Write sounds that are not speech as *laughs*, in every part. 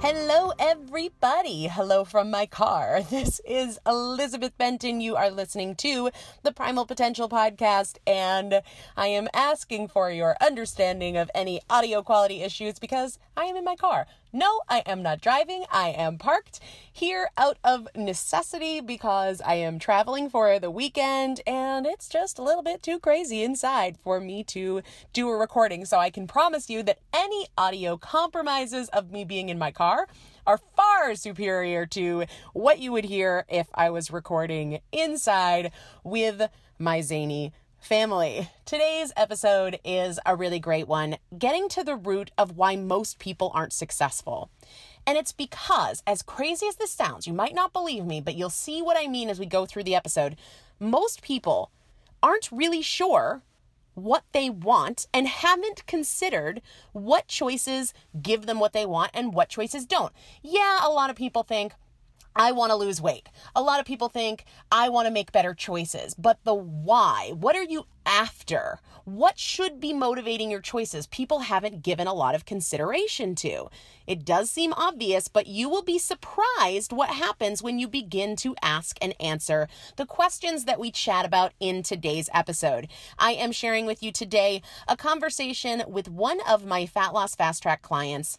Hello, everybody. Hello from my car. *laughs* This is Elizabeth Benton. You are listening to the Primal Potential Podcast, and I am asking for your understanding of any audio quality issues because I am in my car. No, I am not driving. I am parked here out of necessity because I am traveling for the weekend and it's just a little bit too crazy inside for me to do a recording. So I can promise you that any audio compromises of me being in my car are far superior to what you would hear if I was recording inside with my zany family. Today's episode is a really great one, getting to the root of why most people aren't successful. And it's because, as crazy as this sounds, you might not believe me, but you'll see what I mean as we go through the episode. Most people aren't really sure what they want and haven't considered what choices give them what they want and what choices don't. Yeah, a lot of people think, I want to lose weight. A lot of people think I want to make better choices, but the why, what are you after? What should be motivating your choices? People haven't given a lot of consideration to. It does seem obvious, but you will be surprised what happens when you begin to ask and answer the questions that we chat about in today's episode. I am sharing with you today a conversation with one of my fat loss fast track clients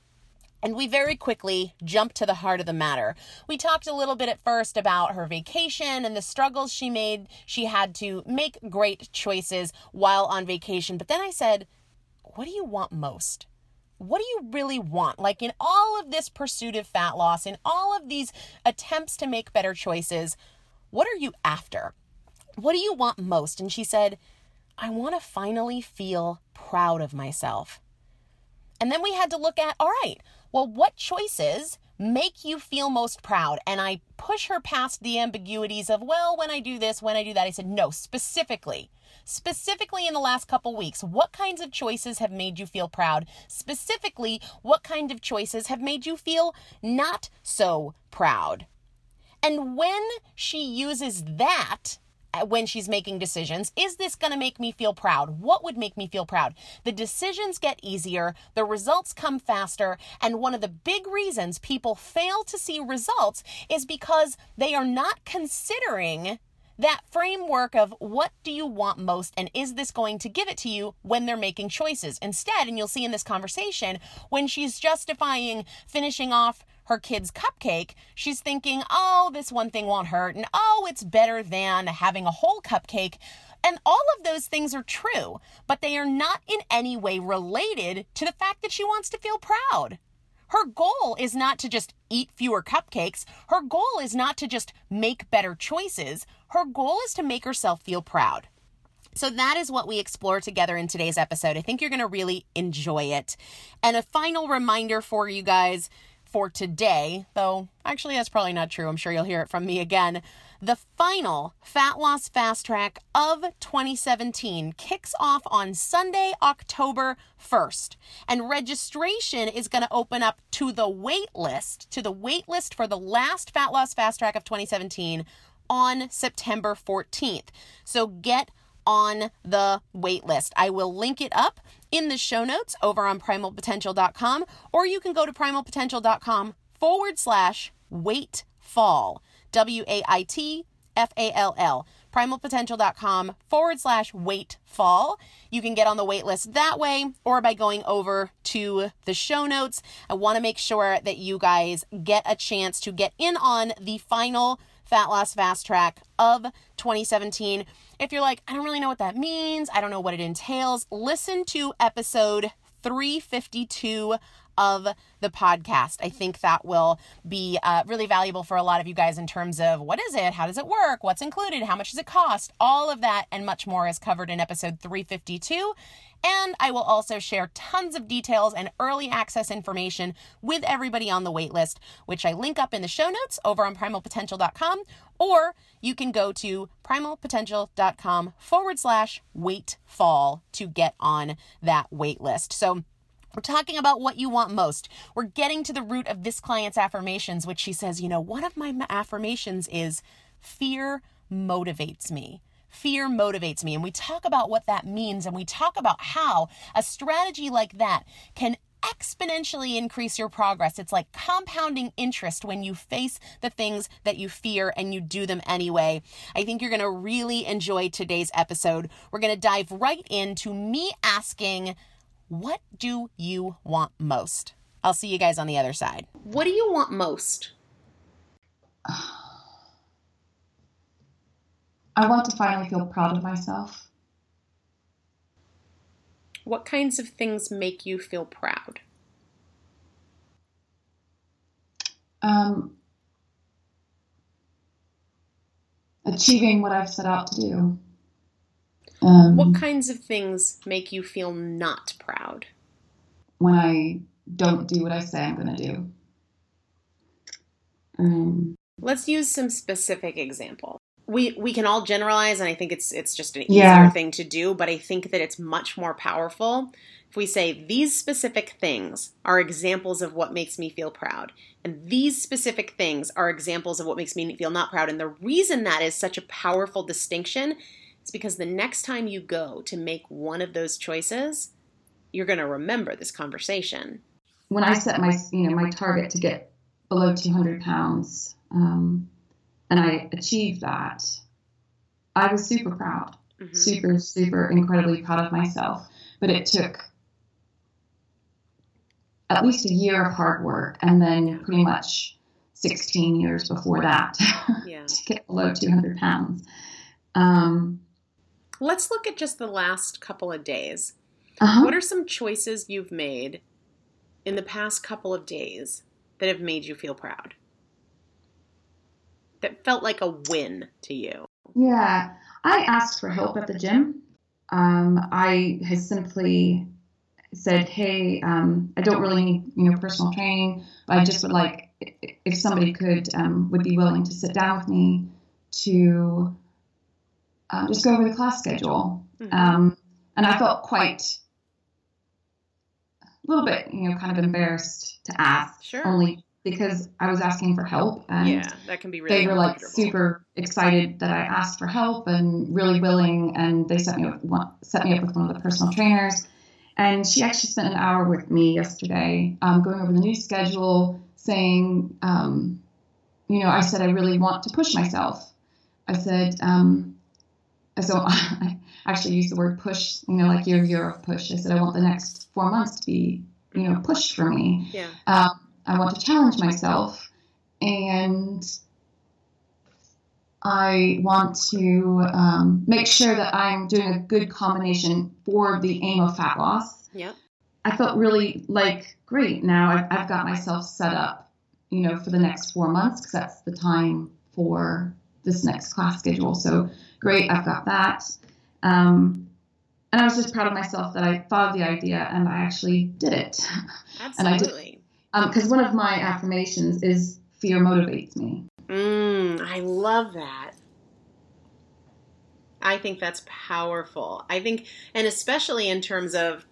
and we very quickly jumped to the heart of the matter. We talked a little bit at first about her vacation and the struggles she made. She had to make great choices while on vacation. But then I said, What do you want most? What do you really want? Like in all of this pursuit of fat loss, in all of these attempts to make better choices, what are you after? What do you want most? And she said, I want to finally feel proud of myself. And then we had to look at all right, well, what choices make you feel most proud? And I push her past the ambiguities of, well, when I do this, when I do that. I said, no, specifically. Specifically, in the last couple weeks, what kinds of choices have made you feel proud? Specifically, what kind of choices have made you feel not so proud? And when she uses that Uh, when she's making decisions. Is this going to make me feel proud? What would make me feel proud? The decisions get easier, the results come faster, and one of the big reasons people fail to see results is because they are not considering that framework of what do you want most and is this going to give it to you when they're making choices. Instead, and you'll see in this conversation, when she's justifying finishing off her kid's cupcake, she's thinking, oh, this one thing won't hurt, and oh, it's better than having a whole cupcake. And all of those things are true, but they are not in any way related to the fact that she wants to feel proud. Her goal is not to just eat fewer cupcakes. Her goal is not to just make better choices. Her goal is to make herself feel proud. So that is what we explore together in today's episode. I think you're going to really enjoy it. And a final reminder for you guys for today, though actually that's probably not true. I'm sure you'll hear it from me again. The final Fat Loss Fast Track of 2017 kicks off on Sunday, October 1st. And registration is going to open up to the wait list, to the wait list for the last Fat Loss Fast Track of 2017 on September 14th. So get on the wait list. I will link it up in the show notes over on primalpotential.com, or you can go to primalpotential.com forward slash wait fall. W A I T F A L L. Primalpotential.com forward slash wait fall. You can get on the wait list that way or by going over to the show notes. I want to make sure that you guys get a chance to get in on the final Fat Loss Fast Track of 2017. If you're like, I don't really know what that means, I don't know what it entails, listen to episode 352 of the podcast. I think that will be uh, really valuable for a lot of you guys in terms of what is it? How does it work? What's included? How much does it cost? All of that and much more is covered in episode 352. And I will also share tons of details and early access information with everybody on the waitlist, which I link up in the show notes over on primalpotential.com, or you can go to primalpotential.com forward slash wait fall to get on that waitlist. So we're talking about what you want most. We're getting to the root of this client's affirmations, which she says, you know, one of my affirmations is fear motivates me. Fear motivates me. And we talk about what that means and we talk about how a strategy like that can exponentially increase your progress. It's like compounding interest when you face the things that you fear and you do them anyway. I think you're going to really enjoy today's episode. We're going to dive right into me asking, What do you want most? I'll see you guys on the other side. What do you want most? I want to finally feel proud of myself. What kinds of things make you feel proud? Um, achieving what I've set out to do. Um, What kinds of things make you feel not proud? when I don't do what I say I'm going to do. Um, Let's use some specific example. We we can all generalize and I think it's it's just an easier Yeah. thing to do, but I think that it's much more powerful if we say these specific things are examples of what makes me feel proud and these specific things are examples of what makes me feel not proud and the reason that is such a powerful distinction is because the next time you go to make one of those choices, you're going to remember this conversation. when I set my you know my target to get below 200 pounds, um, and I achieved that, I was super proud, Mhm. super super incredibly proud of myself. But it took at least a year of hard work, and then pretty much 16 years before that Yeah. *laughs* to get below 200 pounds. Um, Let's look at just the last couple of days. uh-huh. What are some choices you've made in the past couple of days that have made you feel proud? That felt like a win to you. Yeah, I asked for help at the gym. Um, I had simply said, "Hey, um, I don't really need you know personal training, but I just would like if somebody could um, would be willing to sit down with me to um, just go over the class schedule." Mhm. Um, and I felt quite a little bit, you know, kind of embarrassed to ask, Sure. only because I was asking for help and yeah, that can be really they were like super excited that I asked for help and really willing, and they set me up one, set me up with one of the personal trainers. And she actually spent an hour with me yesterday, um, going over the new schedule, saying, um, you know, I said I really want to push myself. I said, um, so *laughs* I actually used the word push, you know, like your year of push. I said I want the next four months to be, you know, push for me Yeah. um, I want to challenge myself, and I want to um, make sure that I'm doing a good combination for the aim of fat loss. Yep. I felt really like great. Now I've, I've got myself set up, you know, for the next four months because that's the time for this next class schedule. So great, I've got that. Um, and I was just proud of myself that I thought of the idea and I actually did it. *laughs* And I did- Absolutely. because one of my affirmations is fear motivates me. Mm, I love that. I think that's powerful. I think, and especially in terms of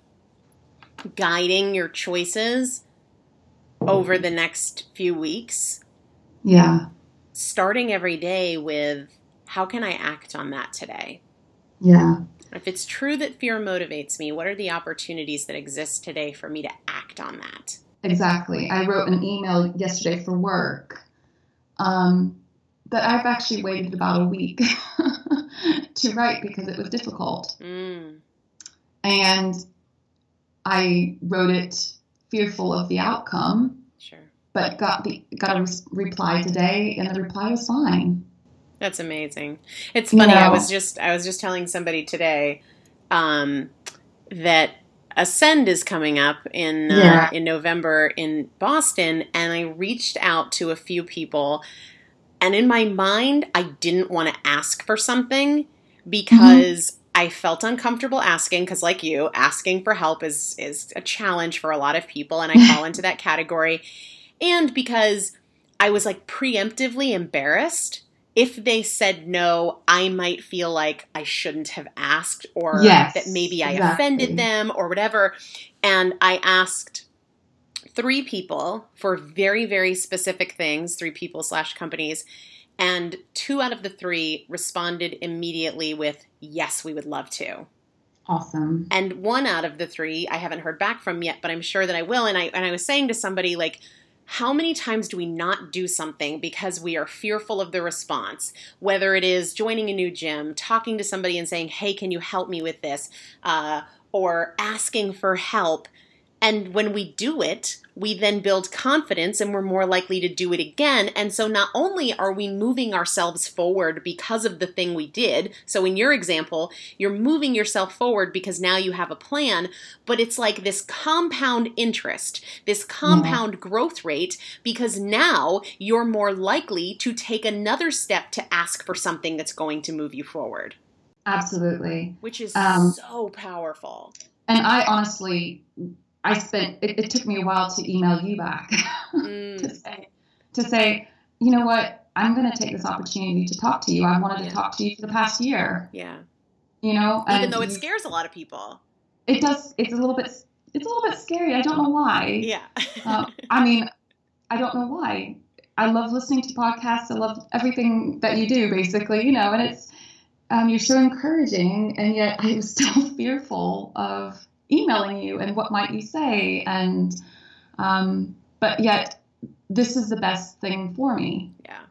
guiding your choices over the next few weeks, Yeah, starting every day with how can I act on that today? yeah, If it's true that fear motivates me, what are the opportunities that exist today for me to act on that? exactly. I wrote an email yesterday for work um, that I've actually waited about a week *laughs* to write because it was difficult. Mm, And I wrote it fearful of the outcome. But got the got a reply today, and the reply was fine. That's amazing. It's funny. I was just I was just telling somebody today um, that Ascend is coming up in uh, Yeah. in November in Boston, and I reached out to a few people, and in my mind, I didn't want to ask for something because I felt uncomfortable asking. Because, like you, asking for help is is a challenge for a lot of people, and I *laughs* fall into that category, and because I was like preemptively embarrassed if they said no, I might feel like I shouldn't have asked or Yes, that maybe I exactly. offended them or whatever. And I asked three people for very, very specific things, three people slash companies. And two out of the three responded immediately with, yes, we would love to. Awesome. And one out of the three I haven't heard back from yet, but I'm sure that I will. And I and I was saying to somebody like how many times do we not do something because we are fearful of the response? Whether it is joining a new gym, talking to somebody and saying, "Hey, can you help me with this?" Uh, or asking for help. And when we do it, we then build confidence and we're more likely to do it again. And so not only are we moving ourselves forward because of the thing we did, so in your example, you're moving yourself forward because now you have a plan, but it's like this compound interest, this compound yeah. growth rate, because now you're more likely to take another step to ask for something that's going to move you forward. Absolutely. Which is um, so powerful. And I honestly I spent it, it, took me a while to email you back *laughs* mm. to say to say, you know what, I'm going to take this opportunity to talk to you. I wanted yeah. to talk to you for the past year. Yeah. You know, even though it scares a lot of people. It does. It's a little bit. It's a little bit scary. I don't know why. Yeah. uh, I mean, I don't know why. I love listening to podcasts. I love everything that you do, basically. You know, and it's um, you're so encouraging, and yet I was *laughs* still fearful of emailing you and what might you say and um, but yet this is the best thing for me yeah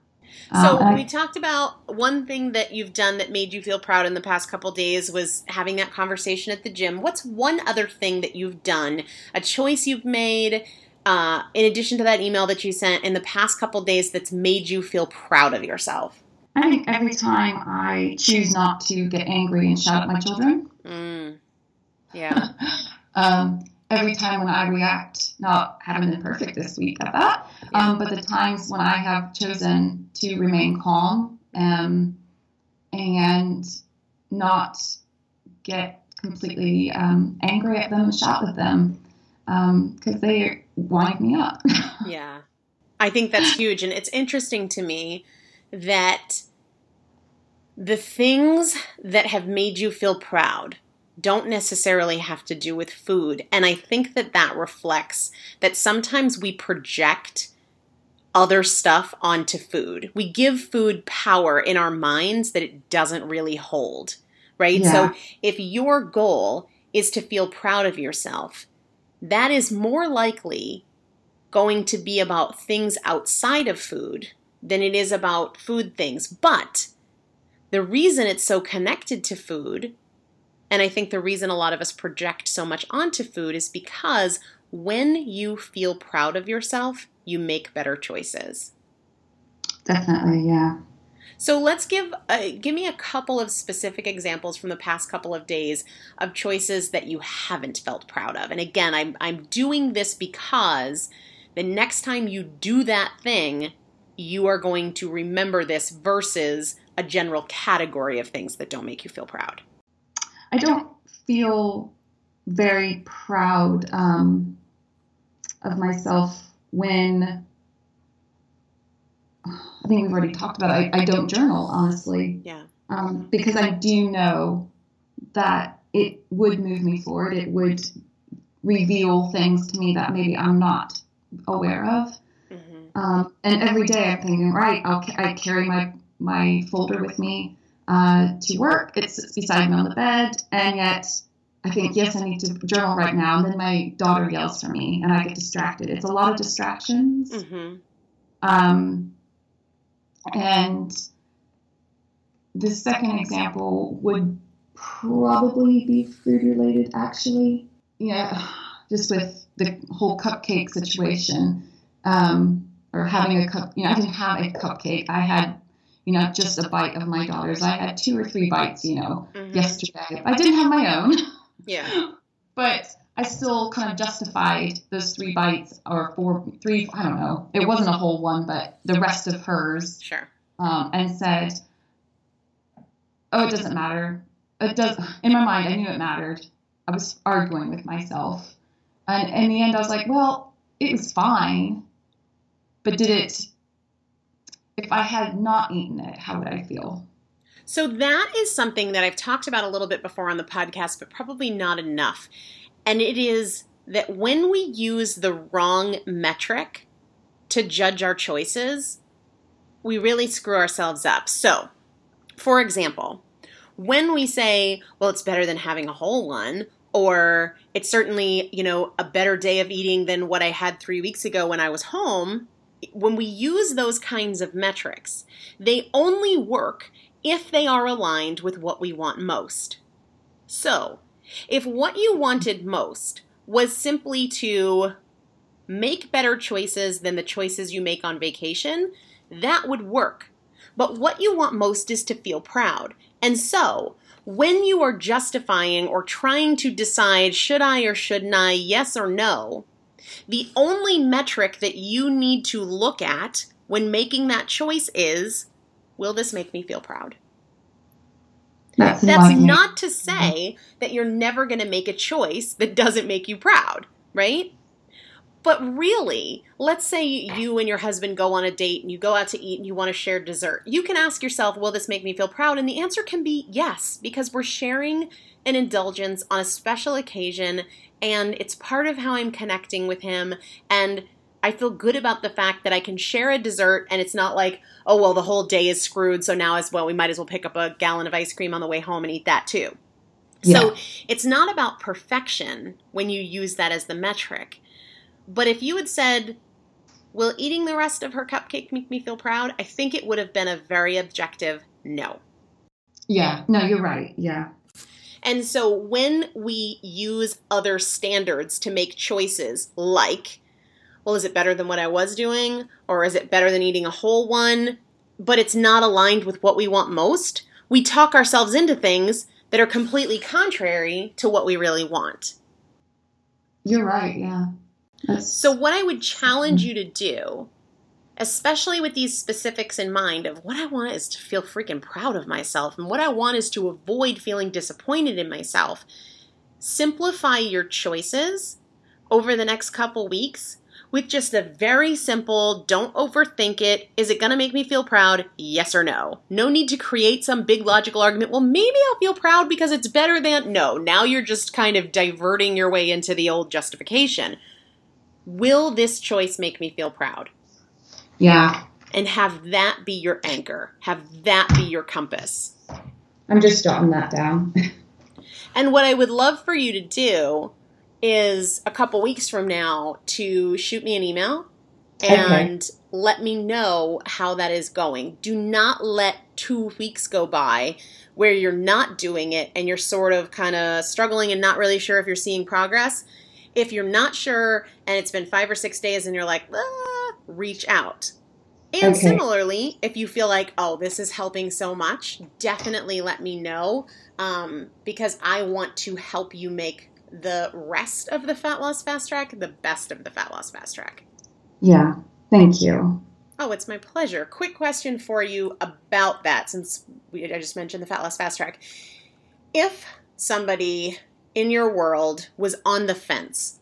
so um, we I, talked about one thing that you've done that made you feel proud in the past couple days was having that conversation at the gym. What's one other thing that you've done, a choice you've made, uh, in addition to that email that you sent in the past couple days that's made you feel proud of yourself? I think every time I choose not to get angry and shout at my children. Mm. Yeah. *laughs* um, every time when I react, not haven't been perfect this week at that, um, but the times when I have chosen to remain calm um, and not get completely um, angry at them shout at them because um, they wind me up. *laughs* yeah. I think that's huge. And it's interesting to me that the things that have made you feel proud don't necessarily have to do with food. And I think that that reflects that sometimes we project other stuff onto food. We give food power in our minds that it doesn't really hold, right? Yeah. So if your goal is to feel proud of yourself, that is more likely going to be about things outside of food than it is about food things. But the reason it's so connected to food and I think the reason a lot of us project so much onto food is because when you feel proud of yourself, you make better choices. Definitely, yeah. So let's give uh, give me a couple of specific examples from the past couple of days of choices that you haven't felt proud of. And again, I'm I'm doing this because the next time you do that thing, you are going to remember this versus a general category of things that don't make you feel proud. I don't feel very proud um, of myself when I think we've already talked about it. I, I don't journal, honestly. Yeah. Um, because I do know that it would move me forward. It would reveal things to me that maybe I'm not aware of. Mm-hmm. Um, and every day I'm thinking, right, I'll, I carry my, my folder with me uh, to work. It's beside me on the bed, and yet I think, yes, I need to journal right now. And then my daughter yells for me, and I get distracted. It's a lot of distractions. Mm-hmm. Um, and the second example would probably be food related, actually. Yeah, just with the whole cupcake situation, um, or having a cup. You know, I didn't have a cupcake. I had you know, just a bite of my daughter's. I had two or three bites, you know, mm-hmm. yesterday. I didn't have my own. *laughs* Yeah. *laughs* but I still kind of justified those three bites or four, three, I don't know. It wasn't a whole one, but the rest of hers. Sure. Um, and said, oh, it doesn't matter. It does. In my mind, I knew it mattered. I was arguing with myself. And in the end, I was like, well, it was fine. But did it if I had not eaten it, how would I feel? So that is something that I've talked about a little bit before on the podcast, but probably not enough. And it is that when we use the wrong metric to judge our choices, we really screw ourselves up. So, for example, when we say, well, it's better than having a whole one, or it's certainly, you know, a better day of eating than what I had three weeks ago when I was home, when we use those kinds of metrics, they only work if they are aligned with what we want most. So, if what you wanted most was simply to make better choices than the choices you make on vacation, that would work. But what you want most is to feel proud. And so, when you are justifying or trying to decide, should I or shouldn't I, yes or no, the only metric that you need to look at when making that choice is, will this make me feel proud? That's, That's not to say that you're never going to make a choice that doesn't make you proud, right? But really, let's say you and your husband go on a date and you go out to eat and you want to share dessert. You can ask yourself, will this make me feel proud? And the answer can be yes, because we're sharing an indulgence on a special occasion and it's part of how I'm connecting with him. And I feel good about the fact that I can share a dessert and it's not like, oh, well, the whole day is screwed. So now as well, we might as well pick up a gallon of ice cream on the way home and eat that too. Yeah. So it's not about perfection when you use that as the metric. But if you had said, Will eating the rest of her cupcake make me feel proud? I think it would have been a very objective no. Yeah, no, you're right. Yeah. And so when we use other standards to make choices like, well, is it better than what I was doing? Or is it better than eating a whole one? But it's not aligned with what we want most. We talk ourselves into things that are completely contrary to what we really want. You're right. Yeah. That's, So, what I would challenge mm-hmm. you to do, especially with these specifics in mind of what I want is to feel freaking proud of myself, and what I want is to avoid feeling disappointed in myself, simplify your choices over the next couple weeks with just a very simple don't overthink it. Is it going to make me feel proud? Yes or no. No need to create some big logical argument. Well, maybe I'll feel proud because it's better than. No, now you're just kind of diverting your way into the old justification will this choice make me feel proud? yeah. And have that be your anchor, have that be your compass. I'm just jotting that down. *laughs* And what I would love for you to do is a couple weeks from now to shoot me an email and let me know how that is going. Do not let two weeks go by where you're not doing it and you're sort of kind of struggling and not really sure if you're seeing progress. If you're not sure and it's been five or six days and you're like, ah, reach out. And Okay. similarly, if you feel like, oh, this is helping so much, definitely let me know um, because I want to help you make the rest of the fat loss fast track the best of the fat loss fast track. yeah. Thank you. Oh, it's my pleasure. Quick question for you about that since we, I just mentioned the fat loss fast track. If somebody in your world was on the fence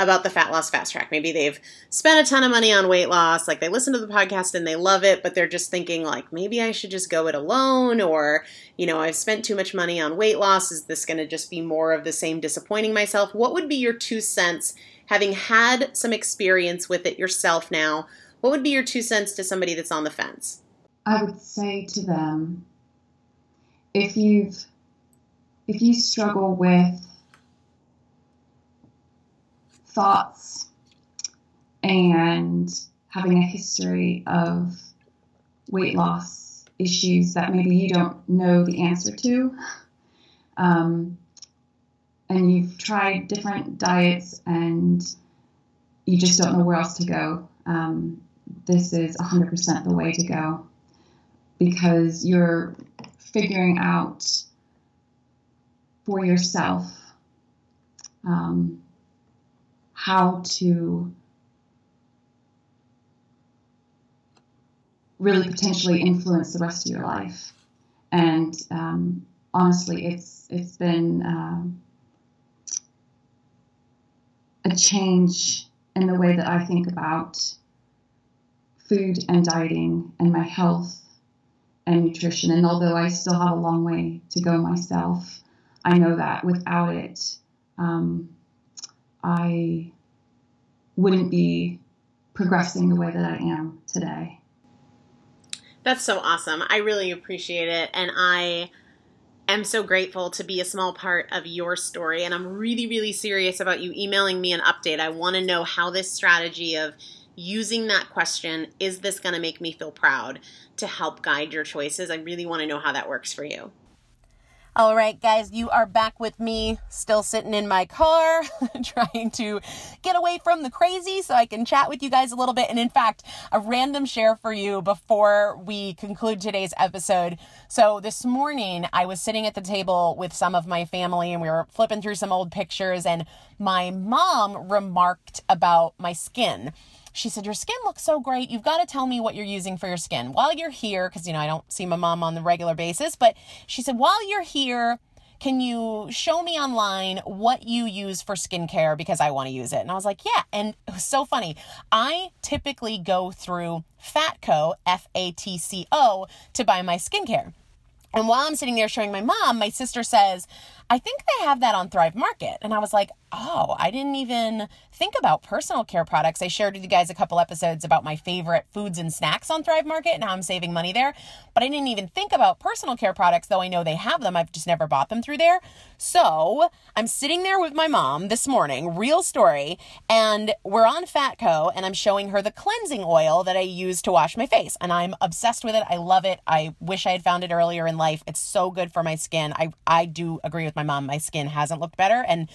about the fat loss fast track, maybe they've spent a ton of money on weight loss, like they listen to the podcast and they love it, but they're just thinking like maybe I should just go it alone or, you know, I've spent too much money on weight loss, is this going to just be more of the same disappointing myself? What would be your two cents having had some experience with it yourself now? What would be your two cents to somebody that's on the fence? I would say to them, if you've if you struggle with thoughts and having a history of weight loss issues that maybe you don't know the answer to, um, and you've tried different diets and you just don't know where else to go, um, this is 100% the way to go because you're figuring out for yourself um, how to really potentially influence the rest of your life. And um, honestly, it's it's been um, a change in the way that I think about food and dieting and my health and nutrition. And although I still have a long way to go myself, I know that without it, um, I wouldn't be progressing the way that I am today. That's so awesome. I really appreciate it. And I am so grateful to be a small part of your story. And I'm really, really serious about you emailing me an update. I want to know how this strategy of using that question, is this going to make me feel proud, to help guide your choices. I really want to know how that works for you. All right, guys, you are back with me, still sitting in my car, *laughs* trying to get away from the crazy so I can chat with you guys a little bit. And in fact, a random share for you before we conclude today's episode. So this morning, I was sitting at the table with some of my family and we were flipping through some old pictures, and my mom remarked about my skin she said, Your skin looks so great. You've got to tell me what you're using for your skin while you're here. Because, you know, I don't see my mom on the regular basis. But she said, While you're here, can you show me online what you use for skincare because I want to use it? And I was like, yeah. And it was so funny. I typically go through Fatco, F A T C O, to buy my skincare. And while I'm sitting there showing my mom, my sister says, I think they have that on Thrive Market. And I was like, oh, I didn't even think about personal care products. I shared with you guys a couple episodes about my favorite foods and snacks on Thrive Market and how I'm saving money there. But I didn't even think about personal care products, though I know they have them. I've just never bought them through there. So I'm sitting there with my mom this morning, real story, and we're on Fatco, and I'm showing her the cleansing oil that I use to wash my face. And I'm obsessed with it. I love it. I wish I had found it earlier in life. It's so good for my skin. I, I do agree with my mom. My skin hasn't looked better. And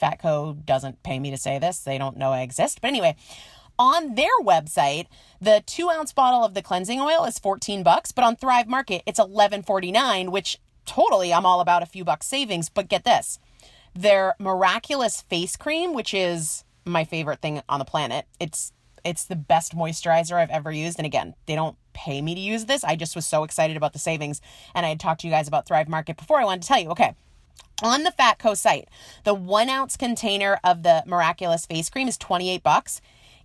Fatco doesn't pay me to say this. They don't know I exist. But anyway, on their website, the two ounce bottle of the cleansing oil is 14 bucks, but on Thrive Market, it's 11.49, which totally I'm all about a few bucks savings. But get this their miraculous face cream, which is my favorite thing on the planet. It's it's the best moisturizer I've ever used. And again, they don't pay me to use this. I just was so excited about the savings. And I had talked to you guys about Thrive Market before. I wanted to tell you, okay, on the Fatco site, the one ounce container of the miraculous face cream is 28 bucks.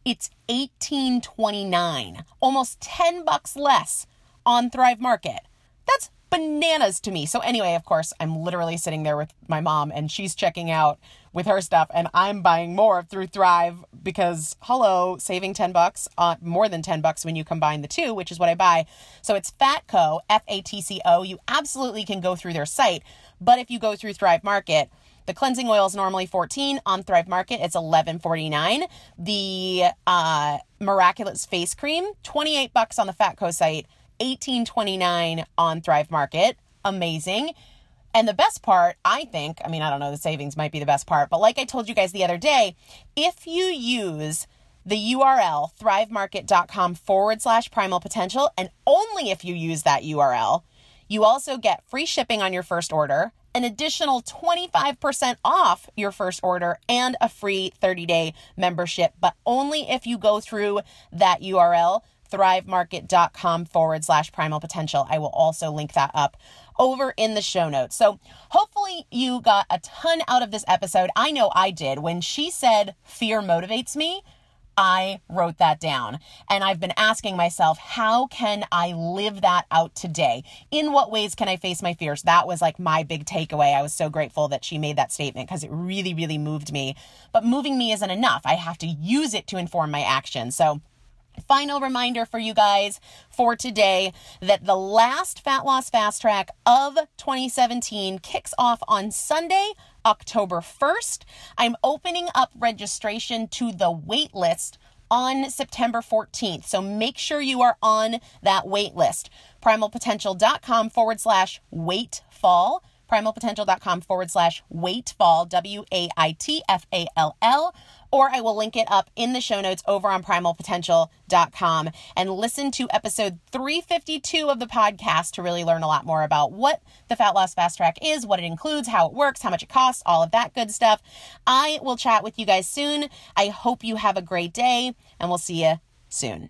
It's 18.29, almost 10 bucks less on Thrive Market. That's bananas to me. So anyway, of course, I'm literally sitting there with my mom and she's checking out with her stuff and I'm buying more through Thrive because hello, saving 10 bucks, uh, more than 10 bucks when you combine the two, which is what I buy. So it's Fatco, F A T C O. You absolutely can go through their site, but if you go through Thrive Market, the cleansing oil is normally 14 on Thrive Market. It's 11.49. The uh, miraculous face cream, 28 bucks on the Fatco site, 18.29 on Thrive Market. Amazing. And the best part, I think, I mean, I don't know, the savings might be the best part, but like I told you guys the other day, if you use the URL thrivemarket.com forward slash primal potential, and only if you use that URL, you also get free shipping on your first order, an additional 25% off your first order, and a free 30 day membership, but only if you go through that URL thrivemarket.com forward slash primal potential. I will also link that up over in the show notes. So hopefully you got a ton out of this episode. I know I did. When she said fear motivates me, I wrote that down. And I've been asking myself, how can I live that out today? In what ways can I face my fears? That was like my big takeaway. I was so grateful that she made that statement because it really, really moved me. But moving me isn't enough. I have to use it to inform my action. So, Final reminder for you guys for today that the last Fat Loss Fast Track of 2017 kicks off on Sunday, October 1st. I'm opening up registration to the wait list on September 14th. So make sure you are on that wait list. Primalpotential.com forward slash wait fall. Primalpotential.com forward slash wait fall. W A I T F A L L or I will link it up in the show notes over on primalpotential.com and listen to episode 352 of the podcast to really learn a lot more about what the Fat Loss Fast Track is, what it includes, how it works, how much it costs, all of that good stuff. I will chat with you guys soon. I hope you have a great day, and we'll see you soon.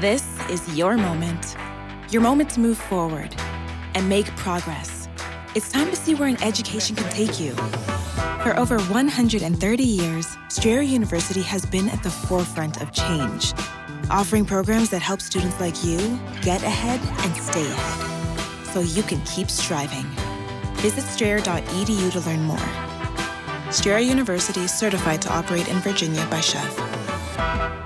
This is your moment. Your moment to move forward and make progress. It's time to see where an education can take you. For over 130 years, Strayer University has been at the forefront of change, offering programs that help students like you get ahead and stay ahead so you can keep striving. Visit strayer.edu to learn more. Strayer University is certified to operate in Virginia by SCHEV.